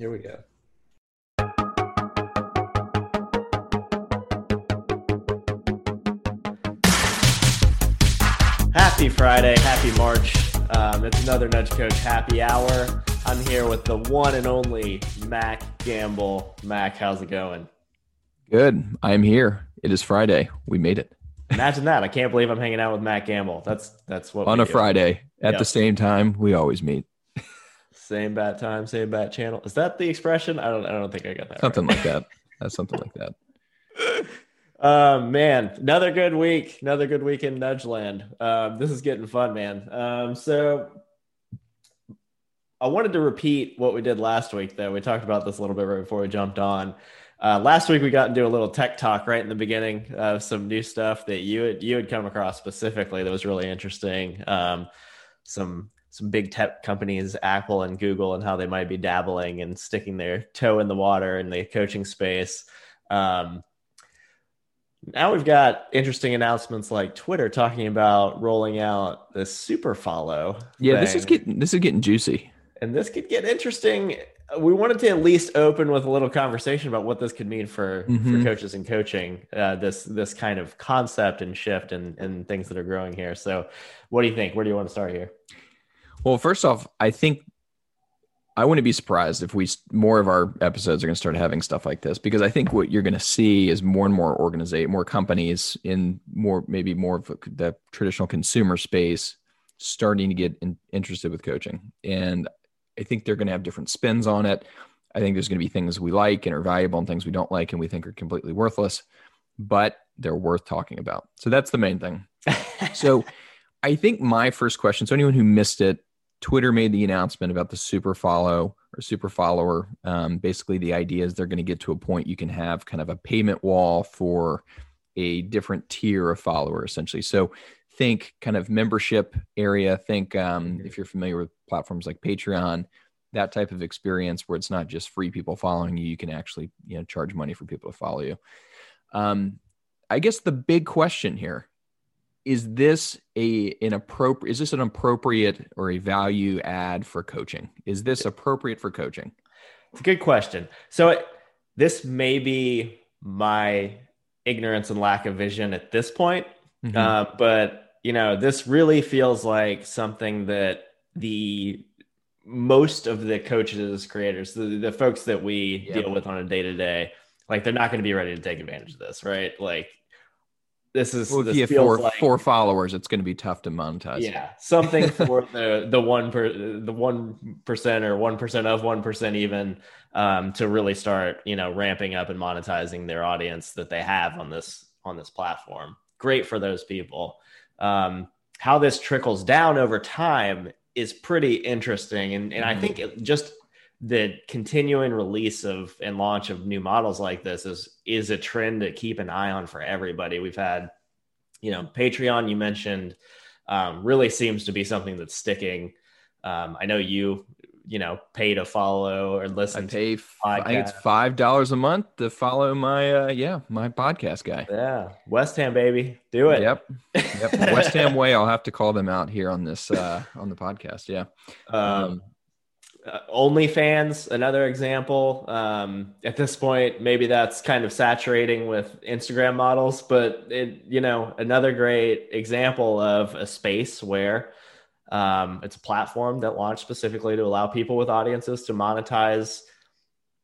Here we go. Happy Friday, happy March. Um, it's another Nudge Coach happy hour. I'm here with the one and only Mac Gamble. Mac, how's it going? Good. I'm here. It is Friday. We made it. Imagine that. I can't believe I'm hanging out with Mac Gamble. That's that's what on we a do. Friday at Yep. the same time we always meet. Same bat time, same bat channel. Is that the expression? I don't I don't think I got that. Something like that. That's something like that. right. Um man, another good week, another good week in Nudgeland. Um, this is getting fun, man. Um, so I wanted to repeat what we did last week, though. We talked about this a little bit right before we jumped on. Uh, last week we got into a little tech talk right in the beginning of some new stuff that you had you had come across specifically that was really interesting. Um, some some big tech companies, Apple and Google, and how they might be dabbling and sticking their toe in the water in the coaching space. Um, now we've got interesting announcements like Twitter talking about rolling out the super follow. Yeah, this is getting this is getting juicy. and this could get interesting. We wanted to at least open with a little conversation about what this could mean for, for Mhm. coaches and coaching. Uh, this this kind of concept and shift and and things that are growing here. So, what do you think? Where do you want to start here? Well, first off, I think I wouldn't be surprised if we more of our episodes are going to start having stuff like this because I think what you're going to see is more and more organizate more companies in more maybe more of the traditional consumer space starting to get in, interested with coaching, and I think they're going to have different spins on it. I think there's going to be things we like and are valuable and things we don't like and we think are completely worthless, but they're worth talking about. So that's the main thing. So I think my first question, so anyone who missed it, Twitter made the announcement about the super follow or super follower. Um, basically, the idea is they're going to get to a point you can have kind of a payment wall for a different tier of follower, essentially. So think kind of membership area. Think um, if you're familiar with platforms like Patreon, that type of experience where it's not just free people following you, you can actually you know charge money for people to follow you. Um, I guess the big question here is this a an appropriate is this an appropriate or a value add for coaching is this appropriate for coaching It's a good question. So it, this may be my ignorance and lack of vision at this point, Mhm. uh, but you know, this really feels like something that the most of the coaches, creators, the, the folks that we Yep. deal with on a day to day, like they're not going to be ready to take advantage of this, right? Like this is well, this four, like four followers it's going to be tough to monetize yeah something for the the one per the one percent or one percent of one percent even um, to really start you know ramping up and monetizing their audience that they have on this on this platform. Great for those people. Um, how this trickles down over time is pretty interesting and, and i Mhm. think it just the continuing release of and launch of new models like this is is a trend to keep an eye on for everybody. We've had you know patreon you mentioned um, really seems to be something that's sticking. Um, i know you you know pay to follow or i listen to pay i think it's five dollars a month to follow my uh yeah my podcast guy. Yeah. West ham baby. Do it. Yep. Yep. West ham way i'll have to call them out here on this uh on the podcast. Yeah. Um, uh, OnlyFans, another example. Um, at this point, maybe that's kind of saturating with Instagram models, but it, you know, another great example of a space where um, it's a platform that launched specifically to allow people with audiences to monetize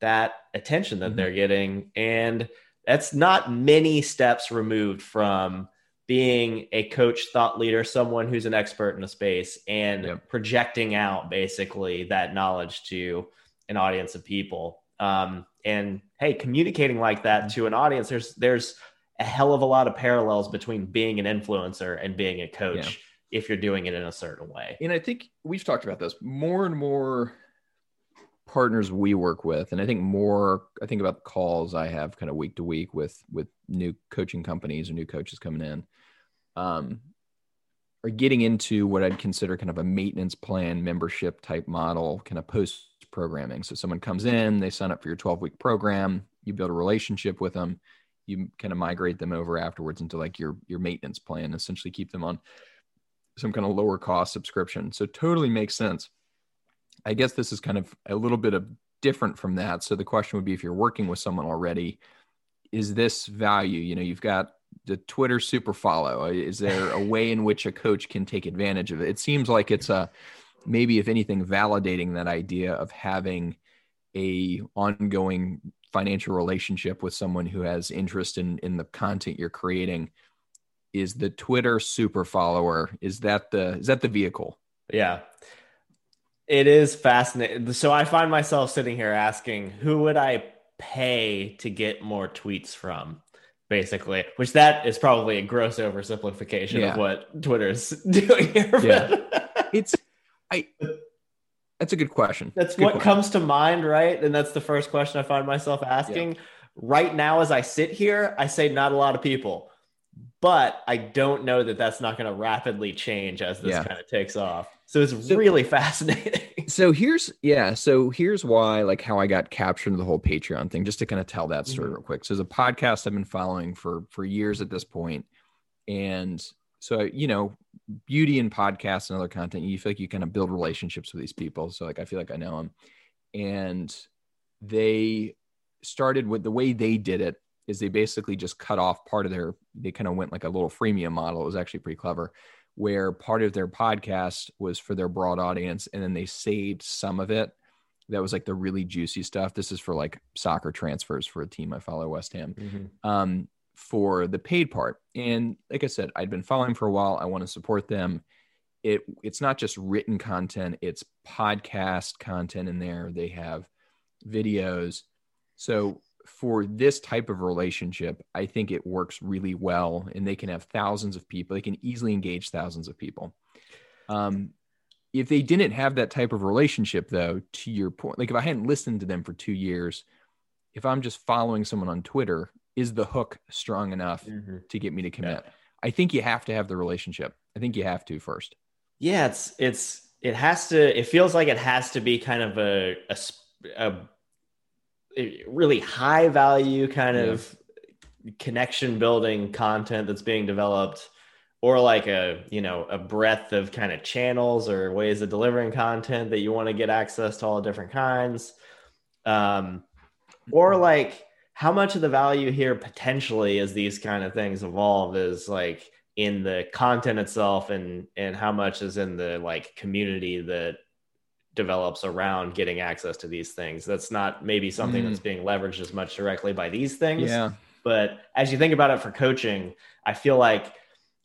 that attention that Mhm. they're getting, and that's not many steps removed from being a coach, thought leader, someone who's an expert in a space, and Yep. projecting out basically that knowledge to an audience of people. Um, and hey, communicating like that to an audience, there's there's a hell of a lot of parallels between being an influencer and being a coach if you're doing it in a certain way. and I think we've talked about this more and more partners we work with, and I think more. I think about the calls I have kind of week to week with with new coaching companies or new coaches coming in, um, are getting into what I'd consider kind of a maintenance plan membership type model, kind of post programming. So someone comes in, they sign up for your twelve week program, you build a relationship with them, you kind of migrate them over afterwards into like your your maintenance plan, essentially keep them on some kind of lower cost subscription. So totally makes sense. I guess this is kind of a little bit of different from that. So the question would be if you're working with someone already, is this value? You know, you've got the Twitter super follow. Uh, is there a way in which a coach can take advantage of it? It seems like it's a maybe if anything validating that idea of having a ongoing financial relationship with someone who has interest in in the content you're creating is the Twitter super follower is that the is that the vehicle? Yeah. It is fascinating. So I find myself sitting here asking, who would I pay to get more tweets from? Basically, which that is probably a gross oversimplification yeah. of what Twitter's doing here. Yeah. it's I that's a good question. That's good what question. comes to mind, right? And that's the first question I find myself asking. Yeah. Right now, as I sit here, I say not a lot of people, but I don't know that that's not going to rapidly change as this yeah. kind of takes off. So it's so, really fascinating. So here's yeah, so here's why like how I got captured the whole Patreon thing, just to kind of tell that story mm-hmm. real quick. So there's a podcast I've been following for for years at this point, and so you know, beauty and podcasts and other content, you feel like you kind of build relationships with these people. So like I feel like I know them, and they started with the way they did it is they basically just cut off part of their they kind of went like a little freemium model. It was actually pretty clever where part of their podcast was for their broad audience and then they saved some of it. That was like the really juicy stuff. This is for like soccer transfers for a team i follow west ham mm-hmm. um, for the paid part. And like i said i'd been following for a while. I want to support them. It it's not just written content it's podcast content in there. They have videos. So for this type of relationship, I think it works really well, and they can have thousands of people. They can easily engage thousands of people. Um, if they didn't have that type of relationship, though, to your point, like if I hadn't listened to them for two years, if I'm just following someone on Twitter, is the hook strong enough mm-hmm. to get me to commit? Yeah. I think you have to have the relationship. I think you have to first. Yeah, it's it's it has to. It feels like it has to be kind of a a, a really high value kind yeah. of connection building content that's being developed or like a you know a breadth of kind of channels or ways of delivering content that you want to get access to all different kinds um, or mm-hmm. like how much of the value here potentially as these kind of things evolve is like in the content itself and and how much is in the like community that develops around getting access to these things. That's not maybe something mm. that's being leveraged as much directly by these things. Yeah. But as you think about it for coaching, I feel like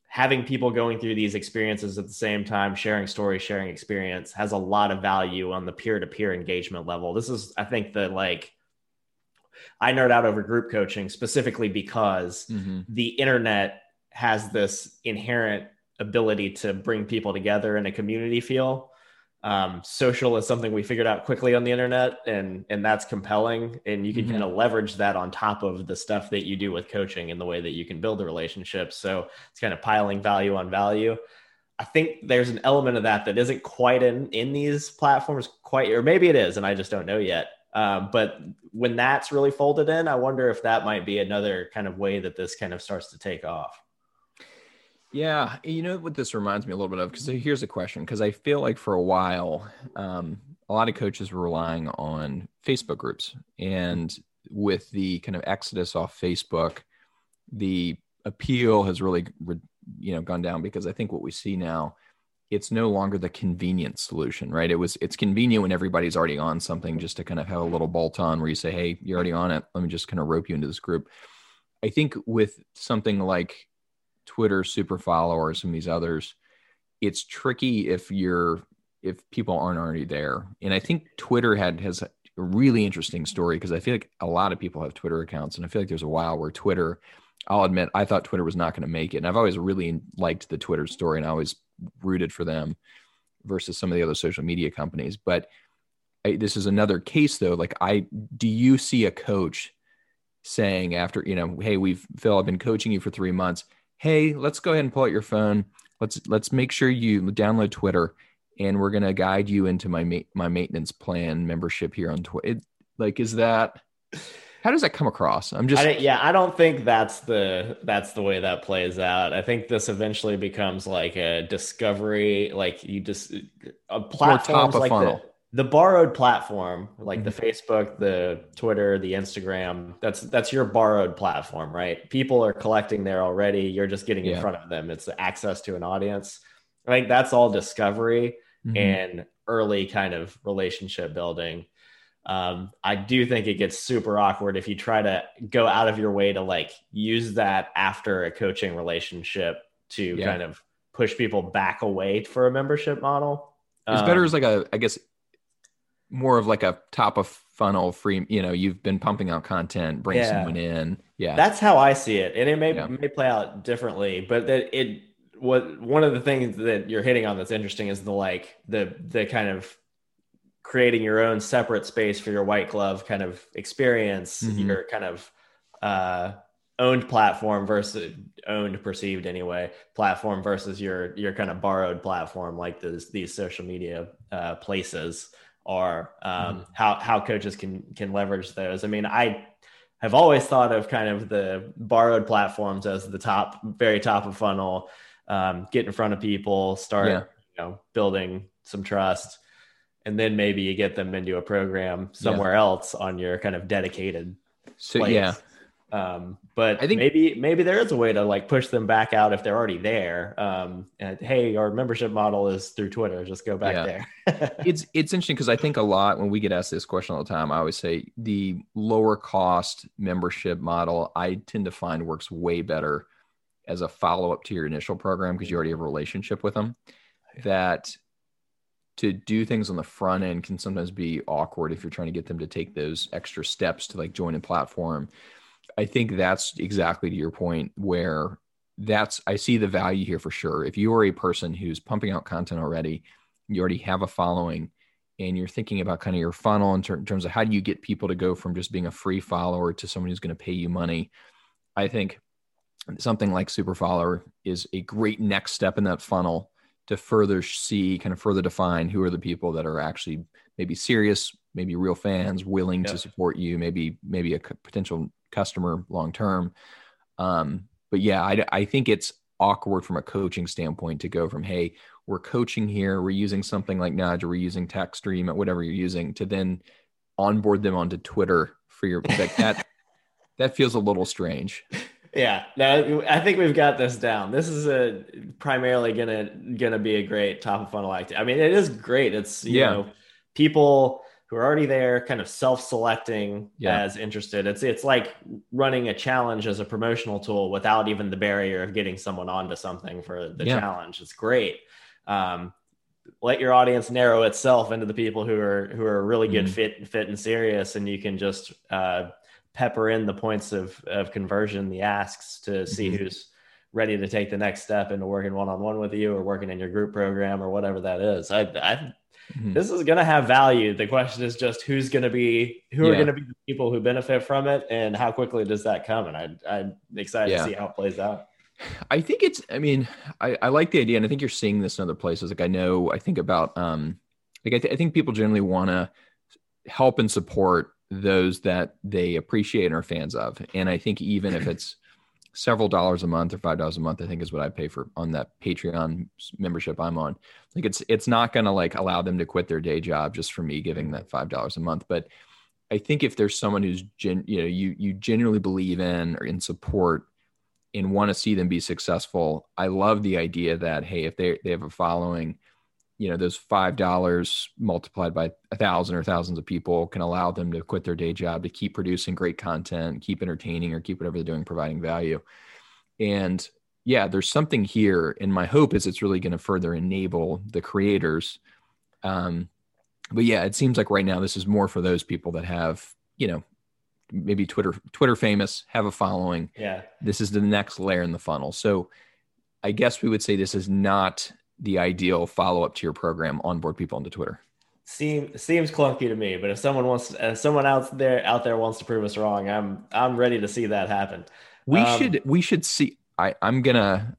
having people going through these experiences at the same time, sharing stories, sharing experience has a lot of value on the peer to peer engagement level. This is, I think, the like, I nerd out over group coaching specifically because mm-hmm. the internet has this inherent ability to bring people together in a community feel um, social is something we figured out quickly on the internet and and that's compelling and you can mm-hmm. kind of leverage that on top of the stuff that you do with coaching and the way that you can build a relationship. So it's kind of piling value on value. I think there's an element of that that isn't quite in in these platforms quite or maybe it is and i just don't know yet. Um, but when that's really folded in i wonder if that might be another kind of way that this kind of starts to take off yeah, you know what this reminds me a little bit of because here's a question because I feel like for a while, um, a lot of coaches were relying on Facebook groups, and with the kind of exodus off Facebook, the appeal has really, you know, gone down because I think what we see now, it's no longer the convenient solution, right? It was it's convenient when everybody's already on something just to kind of have a little bolt on where you say, hey, you're already on it. Let me just kind of rope you into this group. I think with something like Twitter super followers and these others, it's tricky if you're if people aren't already there. And I think Twitter had has a really interesting story because I feel like a lot of people have Twitter accounts, and I feel like there's a while where Twitter. I'll admit I thought Twitter was not going to make it, and I've always really liked the Twitter story, and I always rooted for them versus some of the other social media companies. But I, this is another case though. Like, I do you see a coach saying after you know, hey, we've Phil, I've been coaching you for three months hey, let's go ahead and pull out your phone. Let's let's make sure you download Twitter, and we're gonna guide you into my ma- my maintenance plan membership here on Twitter. Like, is that how does that come across? I'm just I yeah, I don't think that's the that's the way that plays out. I think this eventually becomes like a discovery, like you just uh, a platform like funnel. the borrowed platform, like the Facebook, the Twitter, the Instagram, that's that's your borrowed platform, right? People are collecting there already. You're just getting in Yeah. front of them. It's access to an audience. I think that's all discovery Mhm. and early kind of relationship building. Um, I do think it gets super awkward if you try to go out of your way to like use that after a coaching relationship to Yeah. kind of push people back away for a membership model. It's Um, better as like a, I guess, more of like a top of funnel free. You know, you've been pumping out content, bring Yeah. someone in. Yeah, That's how I see it, and it may Yeah. may play out differently, but that it what one of the things that you're hitting on that's interesting is the like the the kind of creating your own separate space for your white glove kind of experience, Mhm. your kind of uh, owned platform versus owned perceived anyway platform versus your your kind of borrowed platform like these these social media uh, places are um, how how coaches can can leverage those. I mean, I have always thought of kind of the borrowed platforms as the top, very top of funnel. Um, get in front of people, start Yeah. you know building some trust, and then maybe you get them into a program somewhere else on your kind of dedicated so place. yeah, Um, but I think- maybe maybe there is a way to like push them back out if they're already there. Um, and hey, our membership model is through Twitter. Just go back Yeah. there. it's it's interesting because I think a lot when we get asked this question all the time, I always say the lower cost membership model I tend to find works way better as a follow up to your initial program because you already have a relationship with them. That to do things on the front end can sometimes be awkward if you're trying to get them to take those extra steps to like join a platform. I think that's exactly to your point where that's I see the value here for sure. If you are a person who's pumping out content already, you already have a following, and you're thinking about kind of your funnel in, ter- in terms of how do you get people to go from just being a free follower to someone who's going to pay you money. I think something like super follower is a great next step in that funnel to further see kind of further define who are the people that are actually maybe serious maybe real fans willing Yeah. to support you maybe maybe a potential customer long term um, but yeah I, I think it's awkward from a coaching standpoint to go from hey we're coaching here we're using something like nudge or we're using tech stream whatever you're using to then onboard them onto twitter for your like that that feels a little strange Yeah, no, I think we've got this down. This is a primarily gonna gonna be a great top of funnel activity. I mean, it is great. It's you Yeah. know people who are already there, kind of self-selecting Yeah. as interested. It's it's like running a challenge as a promotional tool without even the barrier of getting someone onto something for the Yeah. challenge. It's great. Um, let your audience narrow itself into the people who are who are really good Mhm. fit fit and serious, and you can just uh, pepper in the points of, of conversion, the asks to see Mhm. who's ready to take the next step into working one on one with you or working in your group program or whatever that is. I, I Mhm. this is going to have value. The question is just who's going to be who are going to be the people who benefit from it, and how quickly does that come? And I, I'm excited Yeah. to see how it plays out. I think it's, I mean, I, I like the idea, and I think you're seeing this in other places. Like I know, I think about, um, like I, th- I think people generally want to help and support those that they appreciate and are fans of. And I think even if it's several dollars a month or five dollars a month, I think is what I pay for on that Patreon membership I'm on. Like it's it's not going to like allow them to quit their day job just for me giving that five dollars a month, but I think if there's someone who's gen, you know, you you genuinely believe in or in support and want to see them be successful, I love the idea that hey, if they they have a following, you know, those five dollars multiplied by a thousand or thousands of people can allow them to quit their day job to keep producing great content, keep entertaining, or keep whatever they're doing, providing value. And yeah, there's something here, and my hope is it's really going to further enable the creators. Um, but yeah, it seems like right now this is more for those people that have, you know, maybe Twitter Twitter famous, have a following. Yeah. This is the next layer in the funnel. So I guess we would say this is not the ideal follow up to your program onboard people onto Twitter. Seem, seems clunky to me, but if someone wants, if someone out there out there wants to prove us wrong, I'm I'm ready to see that happen. We Um, should we should see I I'm gonna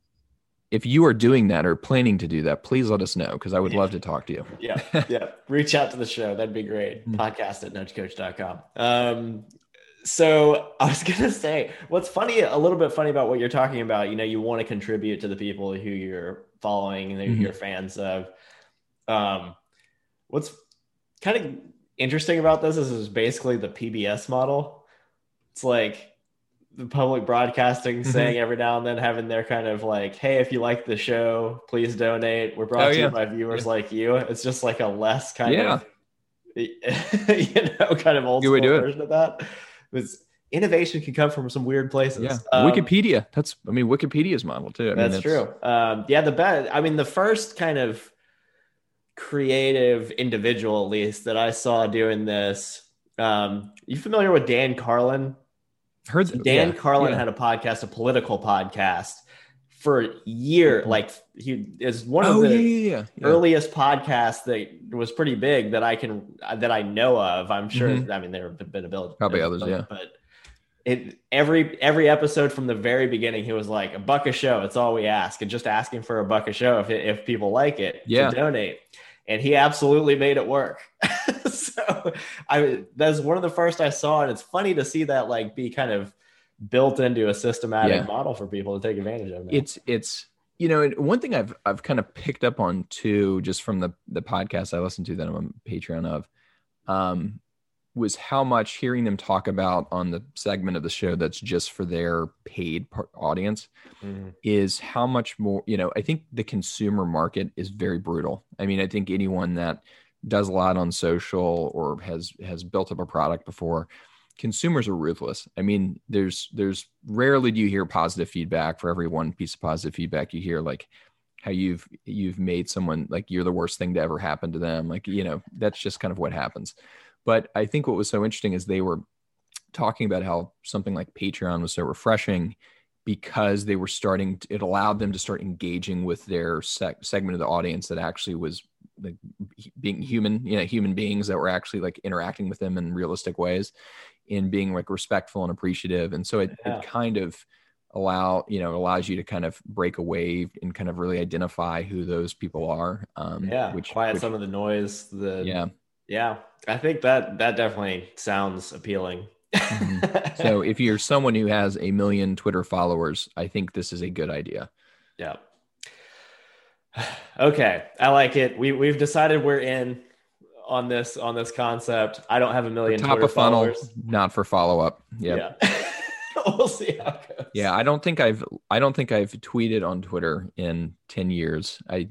if you are doing that or planning to do that, please let us know because I would Yeah. love to talk to you. yeah, yeah. Reach out to the show. That'd be great. Mm. Podcast at nudgecoach.com. Um, so I was gonna say, what's funny, a little bit funny about what you're talking about. You know, you want to contribute to the people who you're following and Mhm. you're fans of. Um, what's kind of interesting about this is is basically the PBS model. It's like the public broadcasting Mhm. saying every now and then having their kind of like, hey, if you like the show, please donate. We're brought Oh, to yeah. you by viewers like you. It's just like a less kind Yeah. of you know, kind of old school do it. version of that. It's innovation can come from some weird places. Yeah, Um, Wikipedia. That's I mean Wikipedia's model too. I mean, that's true. Um, yeah, the best. I mean, the first kind of creative individual, at least that I saw doing this. Um, you familiar with Dan Carlin? Heard So Dan yeah, Carlin yeah. had a podcast, a political podcast, for a year. Like he is one of Oh the yeah, earliest podcasts that was pretty big that I can that I know of. I'm sure. Mhm. I mean, there have been a bill, Probably others, yeah. But it every every episode from the very beginning, he was like a buck a show. It's all we ask, and just asking for a buck a show if if people like it Yeah. to donate. And he absolutely made it work. so I that's one of the first I saw, and it's funny to see that like be kind of built into a systematic Yeah. model for people to take advantage of. now. it's it's you know one thing i've i've kind of picked up on too just from the the podcast i listen to that i'm a patreon of um was how much hearing them talk about on the segment of the show that's just for their paid audience Mhm. is how much more you know i think the consumer market is very brutal. I mean i think anyone that does a lot on social or has has built up a product before consumers are ruthless. I mean there's there's rarely do you hear positive feedback. For every one piece of positive feedback you hear like how you've you've made someone like you're the worst thing to ever happen to them. Like you know that's just kind of what happens but i think what was so interesting is they were talking about how something like patreon was so refreshing because they were starting to, it allowed them to start engaging with their sec- segment of the audience that actually was like being human you know human beings that were actually like interacting with them in realistic ways in being like respectful and appreciative and so it, Yeah. it kind of allow you know allows you to kind of break away and kind of really identify who those people are um yeah, which, quiet which- some of the noise. The yeah Yeah, I think that that definitely sounds appealing. Mhm. so if you're someone who has a million twitter followers i think this is a good idea yeah. Okay, I like it. We we've decided we're in on this on this concept. I don't have a million top Twitter of funnel followers. not for follow-up yeah Yeah. we'll see how it goes. Yeah, I don't think I've I don't think I've tweeted on Twitter in 10 years. I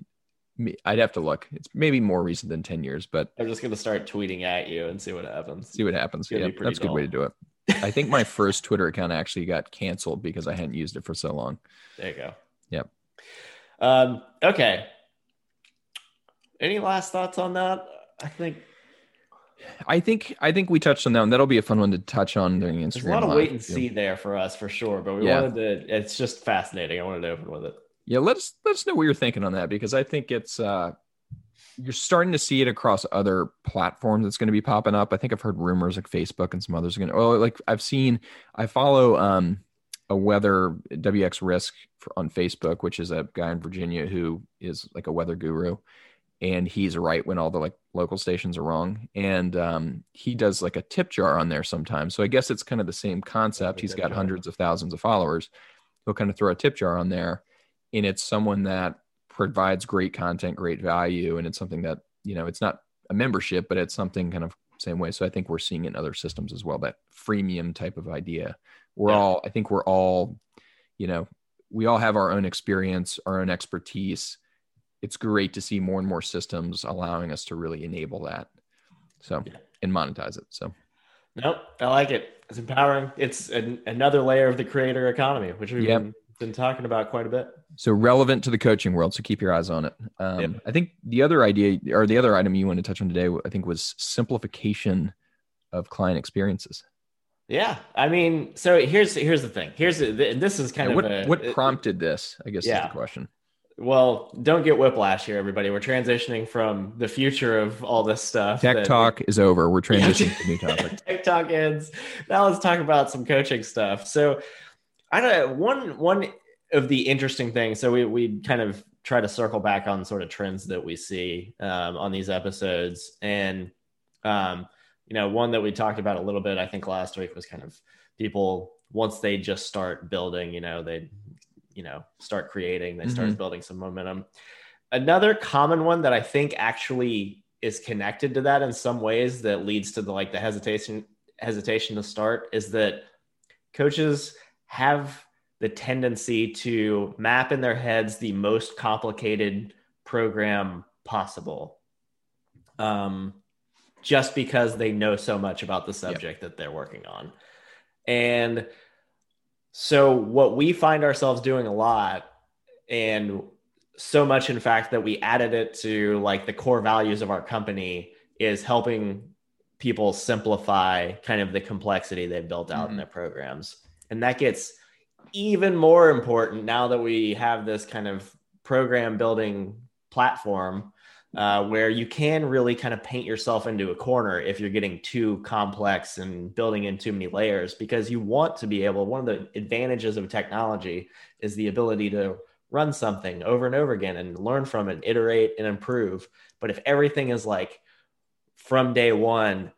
I'd have to look. It's maybe more recent than 10 years, but I'm just gonna start tweeting at you and see what happens. see what happens. Yeah, that's a good way to do it. I think my first Twitter account actually got canceled because I hadn't used it for so long. There you go. Yep. Um, okay. Any last thoughts on that? I think I think I think we touched on that, and that'll be a fun one to touch on during Instagram. there's a lot of wait and see there for us for sure, but we Yeah. wanted to. It's just fascinating. I wanted to open with it. Yeah, let us let us know what you're thinking on that because I think it's uh you're starting to see it across other platforms that's going to be popping up. I think I've heard rumors like Facebook and some others are going to oh like I've seen I follow um a weather WX Risk for, on Facebook, which is a guy in Virginia who is like a weather guru and he's right when all the like local stations are wrong and um he does like a tip jar on there sometimes. So I guess it's kind of the same concept. he's got hundreds of thousands of followers. He'll kind of throw a tip jar on there and it's someone that provides great content, great value, and it's something that you know it's not a membership, but it's something kind of same way. So I think we're seeing it in other systems as well that freemium type of idea. We're Yeah. all, I think we're all, you know, we all have our own experience, our own expertise. It's great to see more and more systems allowing us to really enable that. So Yeah. and monetize it. So Nope, I like it. It's empowering. It's an, another layer of the creator economy, which we've Yep. been, been talking about quite a bit. so relevant to the coaching world. So keep your eyes on it. Um, Yep. I think the other idea or the other item you want to touch on today, I think, was simplification of client experiences. Yeah, I mean, so here's here's the thing. Here's the, this is kind Yeah, of what a, what prompted this? I guess is Yeah. the question. Well, don't get whiplash here, everybody. We're transitioning from the future of all this stuff. Tech that- talk is over. We're transitioning to new topic. Tech talk ends. Now let's talk about some coaching stuff. So, I don't know. one one of the interesting things. So we we kind of try to circle back on sort of trends that we see um, on these episodes, and um, you know, one that we talked about a little bit, I think last week was kind of people once they just start building, you know, they you know start creating, they start building some momentum. Another common one that I think actually is connected to that in some ways that leads to the like the hesitation hesitation to start is that coaches have the tendency to map in their heads the most complicated program possible um, just because they know so much about the subject yep. that they're working on and so what we find ourselves doing a lot and so much in fact that we added it to like the core values of our company is helping people simplify kind of the complexity they've built out mm-hmm. in their programs and that gets even more important now that we have this kind of program building platform uh, where you can really kind of paint yourself into a corner if you're getting too complex and building in too many layers because you want to be able one of the advantages of technology is the ability to run something over and over again and learn from it, iterate and improve. But if everything is like from day one,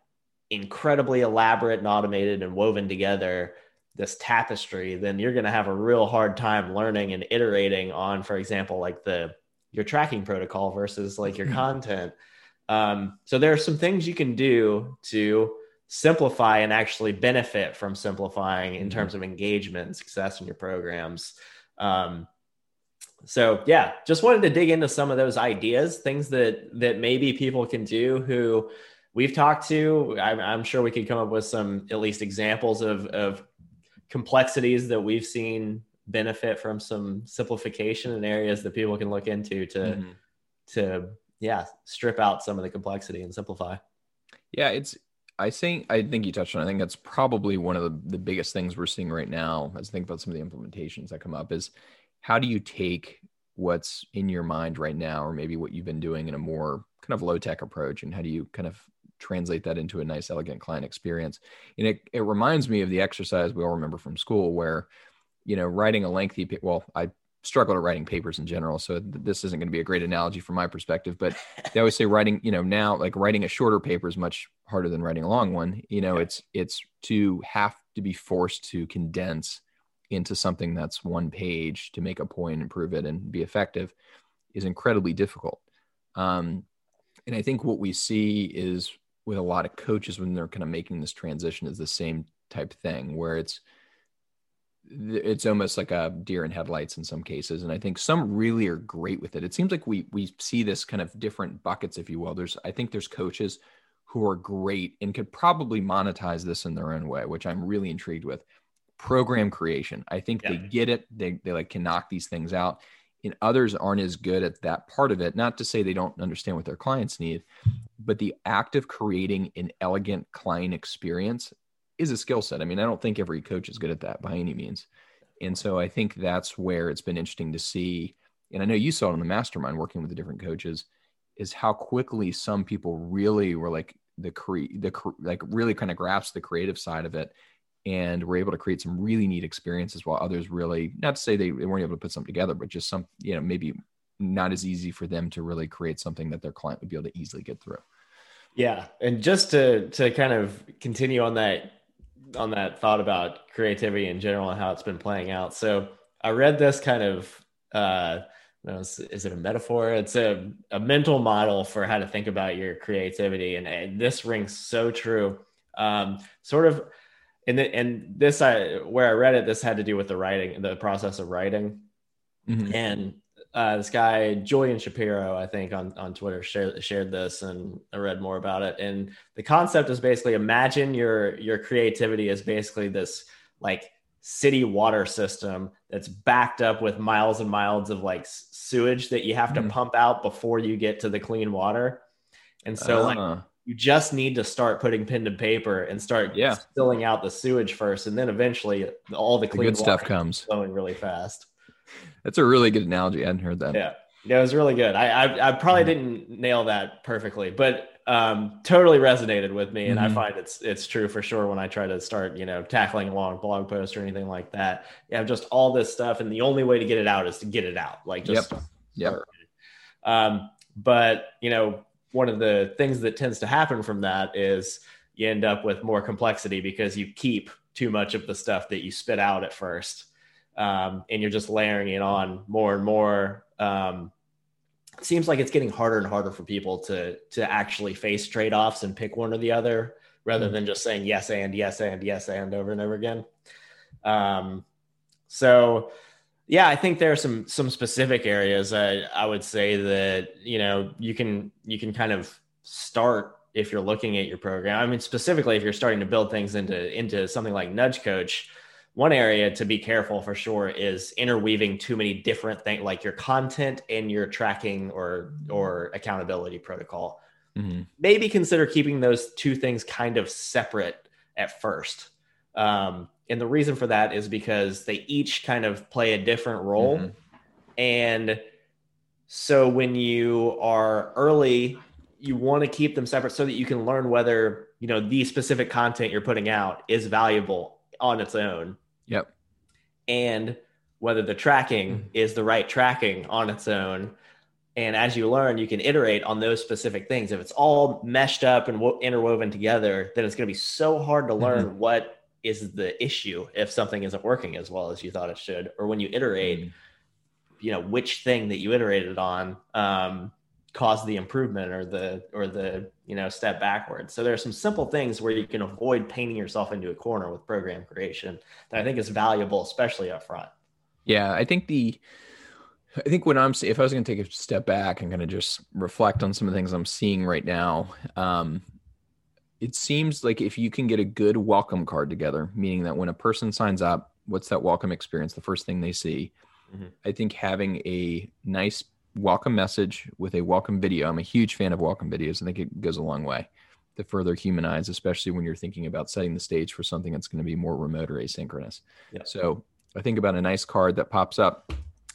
incredibly elaborate and automated and woven together, this tapestry, then you're going to have a real hard time learning and iterating on, for example, like the your tracking protocol versus like your content. Um, so there are some things you can do to simplify and actually benefit from simplifying in mm-hmm. terms of engagement and success in your programs. Um, so yeah, just wanted to dig into some of those ideas, things that that maybe people can do who we've talked to. I'm, I'm sure we could come up with some at least examples of of complexities that we've seen benefit from some simplification in areas that people can look into to mm-hmm. to yeah strip out some of the complexity and simplify. Yeah, it's I think I think you touched on. I think that's probably one of the, the biggest things we're seeing right now. As I think about some of the implementations that come up is how do you take what's in your mind right now or maybe what you've been doing in a more kind of low tech approach and how do you kind of translate that into a nice elegant client experience. And it, it reminds me of the exercise we all remember from school where you know writing a lengthy well i struggle at writing papers in general so this isn't going to be a great analogy from my perspective but they always say writing you know now like writing a shorter paper is much harder than writing a long one. You know it's it's to have to be forced to condense into something that's one page to make a point, improve it, and be effective is incredibly difficult. Um, and I think what we see is with a lot of coaches when they're kind of making this transition is the same type thing where it's it's almost like a deer in headlights in some cases and i think some really are great with it it seems like we we see this kind of different buckets if you will there's i think there's coaches who are great and could probably monetize this in their own way which i'm really intrigued with program creation. I think yeah. they get it. They, they like can knock these things out. And others aren't as good at that part of it. Not to say they don't understand what their clients need, but the act of creating an elegant client experience is a skill set. I mean, I don't think every coach is good at that by any means. And so I think that's where it's been interesting to see. And I know you saw it in the mastermind working with the different coaches is how quickly some people really were like the cre the like really kind of grasp the creative side of it and were able to create some really neat experiences while others really not to say they, they weren't able to put something together but just some you know maybe not as easy for them to really create something that their client would be able to easily get through yeah and just to to kind of continue on that on that thought about creativity in general and how it's been playing out so i read this kind of uh is it a metaphor? It's a, a mental model for how to think about your creativity. And, and this rings so true. Um, sort of and the, and this I where I read it, this had to do with the writing, the process of writing, mm-hmm. and uh, this guy Julian Shapiro, I think on on Twitter shared shared this, and I read more about it. And the concept is basically imagine your your creativity is basically this like city water system that's backed up with miles and miles of like sewage that you have to mm-hmm. pump out before you get to the clean water. And so uh. like ah you just need to start putting pen to paper and start yeah. filling out the sewage first, and then eventually all the clean the good stuff comes flowing really fast. That's a really good analogy. I hadn't heard that. Yeah, yeah, it was really good. I I, I probably mm-hmm. didn't nail that perfectly, but um, totally resonated with me, and mm-hmm. I find it's it's true for sure when I try to start you know tackling a long blog post or anything like that. You have just all this stuff, and the only way to get it out is to get it out. Like just yep. Yep. Um, but you know one of the things that tends to happen from that is you end up with more complexity because you keep too much of the stuff that you spit out at first um, and you're just layering it on more and more um, it seems like it's getting harder and harder for people to to actually face trade-offs and pick one or the other rather mm-hmm. than just saying yes and yes and yes and over and over again. Um, so yeah, I think there are some some specific areas I, I would say that you know you can you can kind of start if you're looking at your program. I mean, specifically if you're starting to build things into into something like Nudge Coach, one area to be careful for sure is interweaving too many different things like your content and your tracking or or accountability protocol. Mm-hmm. Maybe consider keeping those two things kind of separate at first. Um, and the reason for that is because they each kind of play a different role. Mm-hmm. And so when you are early, you want to keep them separate so that you can learn whether, you know, the specific content you're putting out is valuable on its own. Yep. And whether the tracking mm-hmm. is the right tracking on its own. And as you learn, you can iterate on those specific things. If it's all meshed up and interwoven together, then it's going to be so hard to learn mm-hmm. what is the issue if something isn't working as well as you thought it should or when you iterate mm. you know which thing that you iterated on um, caused the improvement or the or the you know step backwards so there are some simple things where you can avoid painting yourself into a corner with program creation that i think is valuable especially up front yeah i think the I think when I'm if I was going to take a step back and kind of just reflect on some of the things I'm seeing right now, um, it seems like if you can get a good welcome card together, meaning that when a person signs up, what's that welcome experience? The first thing they see. Mm-hmm. I think having a nice welcome message with a welcome video. I'm a huge fan of welcome videos. I think it goes a long way to further humanize, especially when you're thinking about setting the stage for something that's going to be more remote or asynchronous. Yeah. So I think about a nice card that pops up,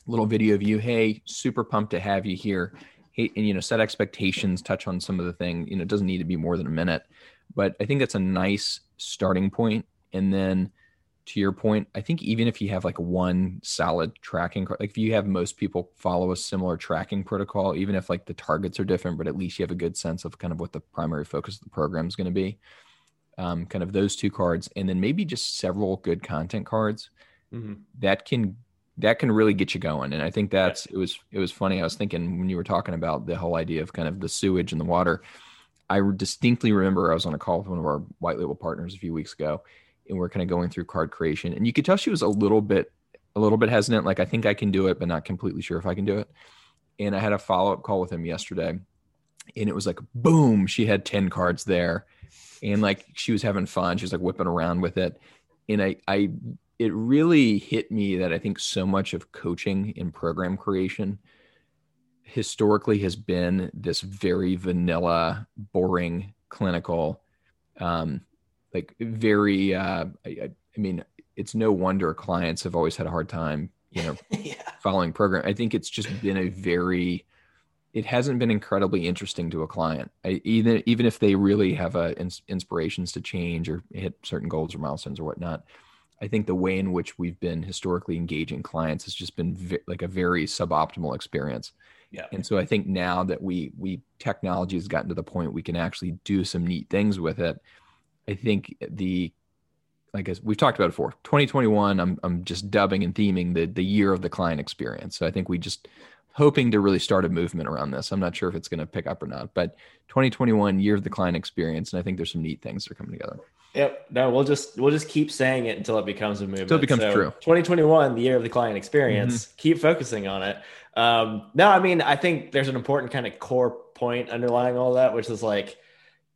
little video of you. Hey, super pumped to have you here. Hey, and you know, set expectations, touch on some of the thing. You know, it doesn't need to be more than a minute but I think that's a nice starting point. And then to your point, I think even if you have like one solid tracking, like if you have most people follow a similar tracking protocol, even if like the targets are different, but at least you have a good sense of kind of what the primary focus of the program is going to be. Um, kind of those two cards, and then maybe just several good content cards mm-hmm. that can that can really get you going. And I think that's it was it was funny. I was thinking when you were talking about the whole idea of kind of the sewage and the water. I distinctly remember I was on a call with one of our white label partners a few weeks ago, and we're kind of going through card creation, and you could tell she was a little bit, a little bit hesitant. Like I think I can do it, but not completely sure if I can do it. And I had a follow up call with him yesterday, and it was like boom, she had ten cards there, and like she was having fun. She was like whipping around with it, and I, I, it really hit me that I think so much of coaching in program creation historically has been this very vanilla, boring, clinical, um, like very. Uh, I, I, mean, it's no wonder clients have always had a hard time, you know, yeah. following program. I think it's just been a very. It hasn't been incredibly interesting to a client, I, even even if they really have a ins- inspirations to change or hit certain goals or milestones or whatnot. I think the way in which we've been historically engaging clients has just been vi- like a very suboptimal experience. Yeah. And so I think now that we we technology has gotten to the point we can actually do some neat things with it. I think the like as we've talked about it before, 2021, I'm I'm just dubbing and theming the the year of the client experience. So I think we just hoping to really start a movement around this. I'm not sure if it's going to pick up or not, but 2021 year of the client experience, and I think there's some neat things that are coming together. Yep. No, we'll just we'll just keep saying it until it becomes a movement. Until it becomes so, true. 2021, the year of the client experience. Mm-hmm. Keep focusing on it. Um, no, I mean, I think there's an important kind of core point underlying all that, which is like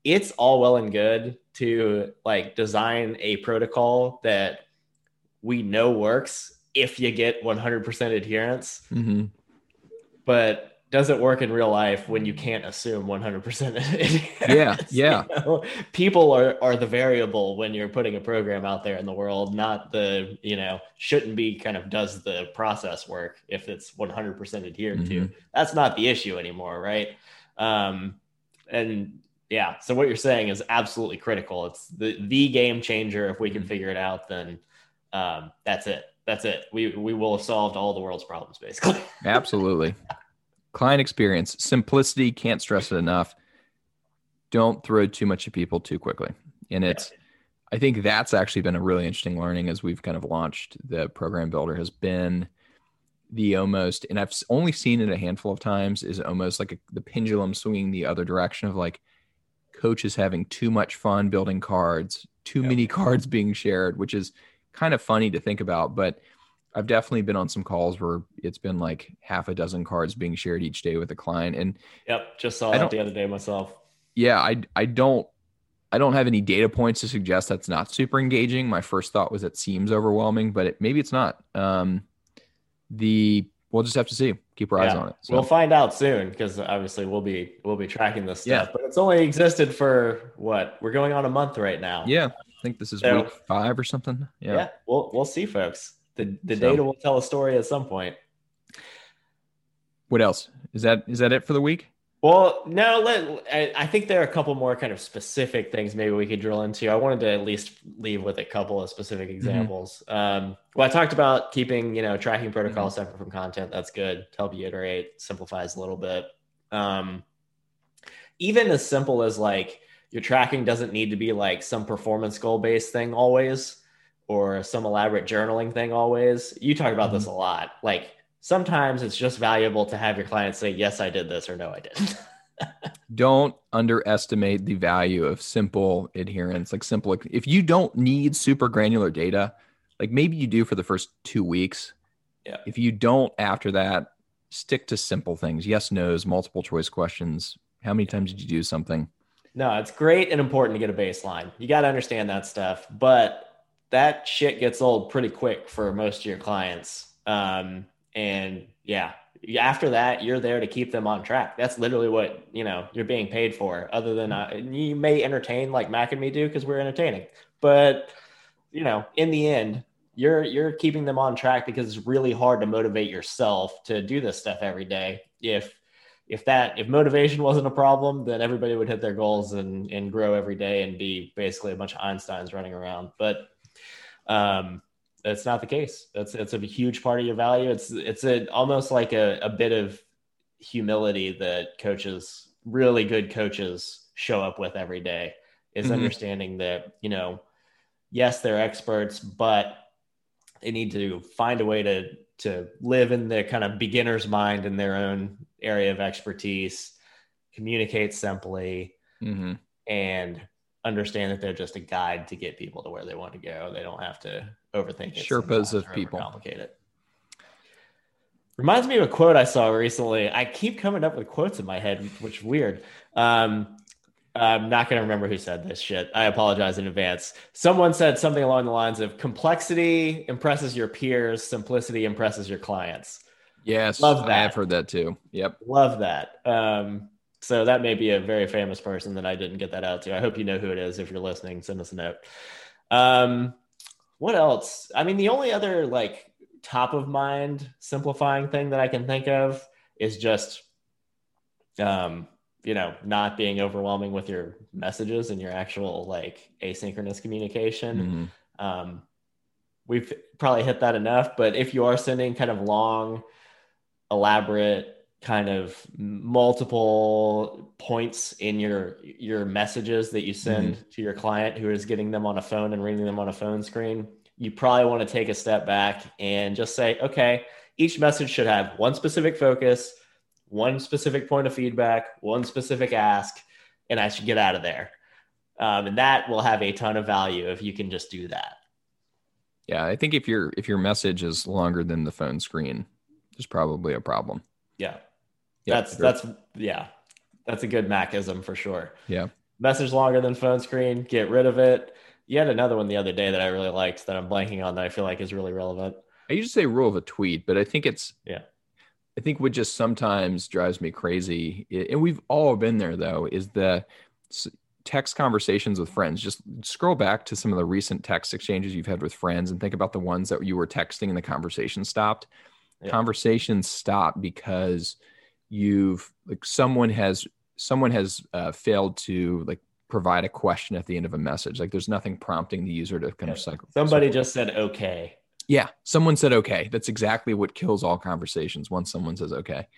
it's all well and good to like design a protocol that we know works if you get 100% adherence. Mm-hmm. But does it work in real life when you can't assume 100% yeah yeah you know? people are, are the variable when you're putting a program out there in the world not the you know shouldn't be kind of does the process work if it's 100% adhered mm-hmm. to that's not the issue anymore right um, and yeah so what you're saying is absolutely critical it's the the game changer if we can mm-hmm. figure it out then um, that's it that's it we we will have solved all the world's problems basically absolutely client experience, simplicity, can't stress it enough. Don't throw too much at people too quickly. And it's, yeah. I think that's actually been a really interesting learning as we've kind of launched the program builder has been the almost, and I've only seen it a handful of times, is almost like a, the pendulum swinging the other direction of like coaches having too much fun building cards, too Yeah. many cards being shared, which is kind of funny to think about. But I've definitely been on some calls where it's been like half a dozen cards being shared each day with a client. And Yep, just saw that the other day myself. yeah, I I don't I don't have any data points to suggest that's not super engaging. My first thought was it seems overwhelming, but it, maybe it's not. Um, the we'll just have to see. Keep our eyes Yeah. on it. So, We'll find out soon because obviously we'll be we'll be tracking this stuff. Yeah. But it's only existed for what we're going on a month right now. yeah, I think this is So- week five or something. yeah. Yeah. we'll we'll see, folks. The the So- data will tell a story at some point. What else is that? Is that it for the week? Well, no, let, I, I think there are a couple more kind of specific things maybe we could drill into. I wanted to at least leave with a couple of specific examples. Um, well, I talked about keeping, you know, tracking protocol separate from content. That's good to help you iterate, simplifies a little bit. Um, even as simple as like your tracking doesn't need to be like some performance goal based thing always or some elaborate journaling thing always. You talk about this a lot. Like sometimes it's just valuable to have your clients say, yes, I did this or no, I didn't. Don't underestimate the value of simple adherence. Like simple, if you don't need super granular data, like maybe you do for the first two weeks. Yeah. If you don't after that, stick to simple things. Yes, no's, multiple choice questions. How many times did you do something? No, it's great and important to get a baseline. You got to understand that stuff, but that shit gets old pretty quick for most of your clients. Um, and yeah, after that, you're there to keep them on track. That's literally what you know you're being paid for. Other than uh, you may entertain like Mac and me do because we're entertaining, but you know, in the end, you're you're keeping them on track because it's really hard to motivate yourself to do this stuff every day. If if that if motivation wasn't a problem, then everybody would hit their goals and and grow every day and be basically a bunch of Einsteins running around. But um, that's not the case. That's it's a huge part of your value. It's it's a almost like a, a bit of humility that coaches, really good coaches, show up with every day. Is Mhm. understanding that you know, yes, they're experts, but they need to find a way to to live in the kind of beginner's mind in their own area of expertise, communicate simply, Mm-hmm. and understand that they're just a guide to get people to where they want to go. They don't have to overthink it. Sherpas of people. Complicate it. Reminds me of a quote I saw recently. I keep coming up with quotes in my head, which is weird. Um, I'm not going to remember who said this shit. I apologize in advance. Someone said something along the lines of complexity impresses your peers, simplicity impresses your clients. Yes, Love that. I've heard that too. Yep. Love that. Um, so that may be a very famous person that I didn't get that out to. I hope you know who it is. If you're listening, send us a note. Um, what else? I mean, the only other like top of mind simplifying thing that I can think of is just, um, you know, not being overwhelming with your messages and your actual like asynchronous communication Mhm. um, we've probably hit that enough but if you are sending kind of long elaborate kind of multiple points in your your messages that you send to your client who is getting them on a phone and reading them on a phone screen you probably want to take a step back and just say okay each message should have one specific focus one specific point of feedback one specific ask and i should get out of there um, and that will have a ton of value if you can just do that Yeah, I think if your if your message is longer than the phone screen, there's probably a problem. Yeah. Yeah, that's sure. that's yeah. That's a good Macism for sure. Yeah. Message longer than phone screen, get rid of it. You had another one the other day that I really liked that I'm blanking on that I feel like is really relevant. I usually say rule of a tweet, but I think it's Yeah. I think what just sometimes drives me crazy, and we've all been there though, is the text conversations with friends. Just scroll back to some of the recent text exchanges you've had with friends and think about the ones that you were texting and the conversation stopped. Yeah. Conversations stop because you've like someone has someone has uh, failed to like provide a question at the end of a message. Like there's nothing prompting the user to kind of cycle. Somebody just said okay. Yeah, someone said okay. That's exactly what kills all conversations once someone says okay.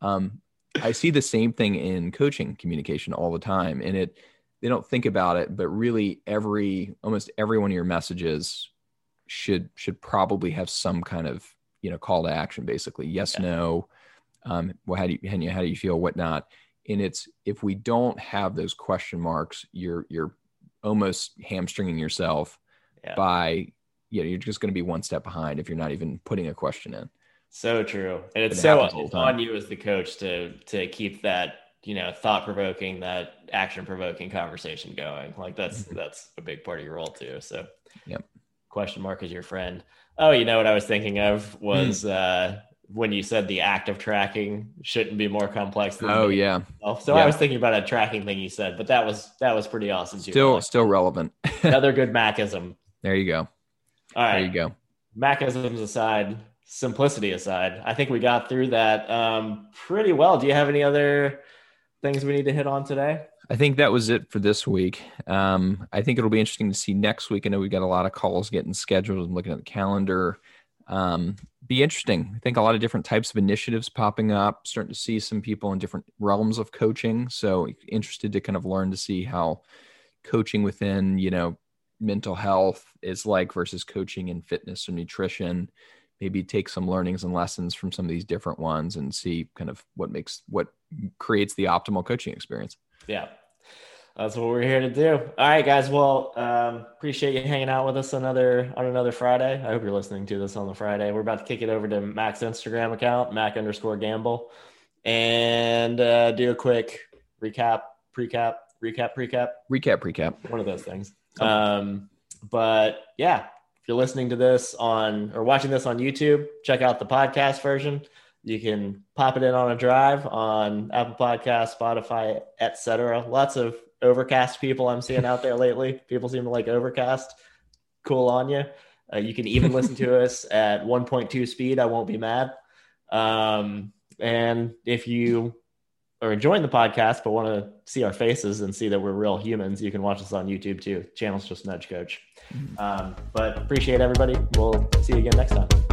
Um, I see the same thing in coaching communication all the time, and it they don't think about it, but really every almost every one of your messages should should probably have some kind of you know call to action basically yes yeah. no um well how do you how do you feel whatnot? And it's if we don't have those question marks you're you're almost hamstringing yourself yeah. by you know you're just going to be one step behind if you're not even putting a question in. So true. And it's it so it's on you as the coach to to keep that you know thought provoking that action provoking conversation going. Like that's mm-hmm. that's a big part of your role too. So yep. question mark is your friend. Oh you know what i was thinking of was mm. uh when you said the act of tracking shouldn't be more complex than oh yeah. so yeah. i was thinking about a tracking thing you said but that was that was pretty awesome too. Still still relevant. Another good macism. There you go. All right. there you go. Macisms aside simplicity aside i think we got through that um pretty well. Do you have any other things we need to hit on today? I think that was it for this week. Um, I think it'll be interesting to see next week. I know we've got a lot of calls getting scheduled and looking at the calendar. Um, be interesting. I think a lot of different types of initiatives popping up, starting to see some people in different realms of coaching. So interested to kind of learn to see how coaching within, you know, mental health is like versus coaching in fitness or nutrition. Maybe take some learnings and lessons from some of these different ones and see kind of what makes what creates the optimal coaching experience. Yeah, that's what we're here to do. All right, guys. Well, um, appreciate you hanging out with us another on another Friday. I hope you're listening to this on the Friday. We're about to kick it over to Mac's Instagram account, Mac underscore Gamble, and uh, do a quick recap, precap, recap, precap, recap, precap. One of those things. Um, but yeah, if you're listening to this on or watching this on YouTube, check out the podcast version. You can pop it in on a drive on Apple Podcast, Spotify, etc. Lots of overcast people I'm seeing out there lately. People seem to like overcast. Cool on you. Uh, you can even listen to us at 1.2 speed. I won't be mad. Um, and if you are enjoying the podcast but want to see our faces and see that we're real humans, you can watch us on YouTube too. Channel's just Nudge Coach. Mm-hmm. Um, but appreciate everybody. We'll see you again next time.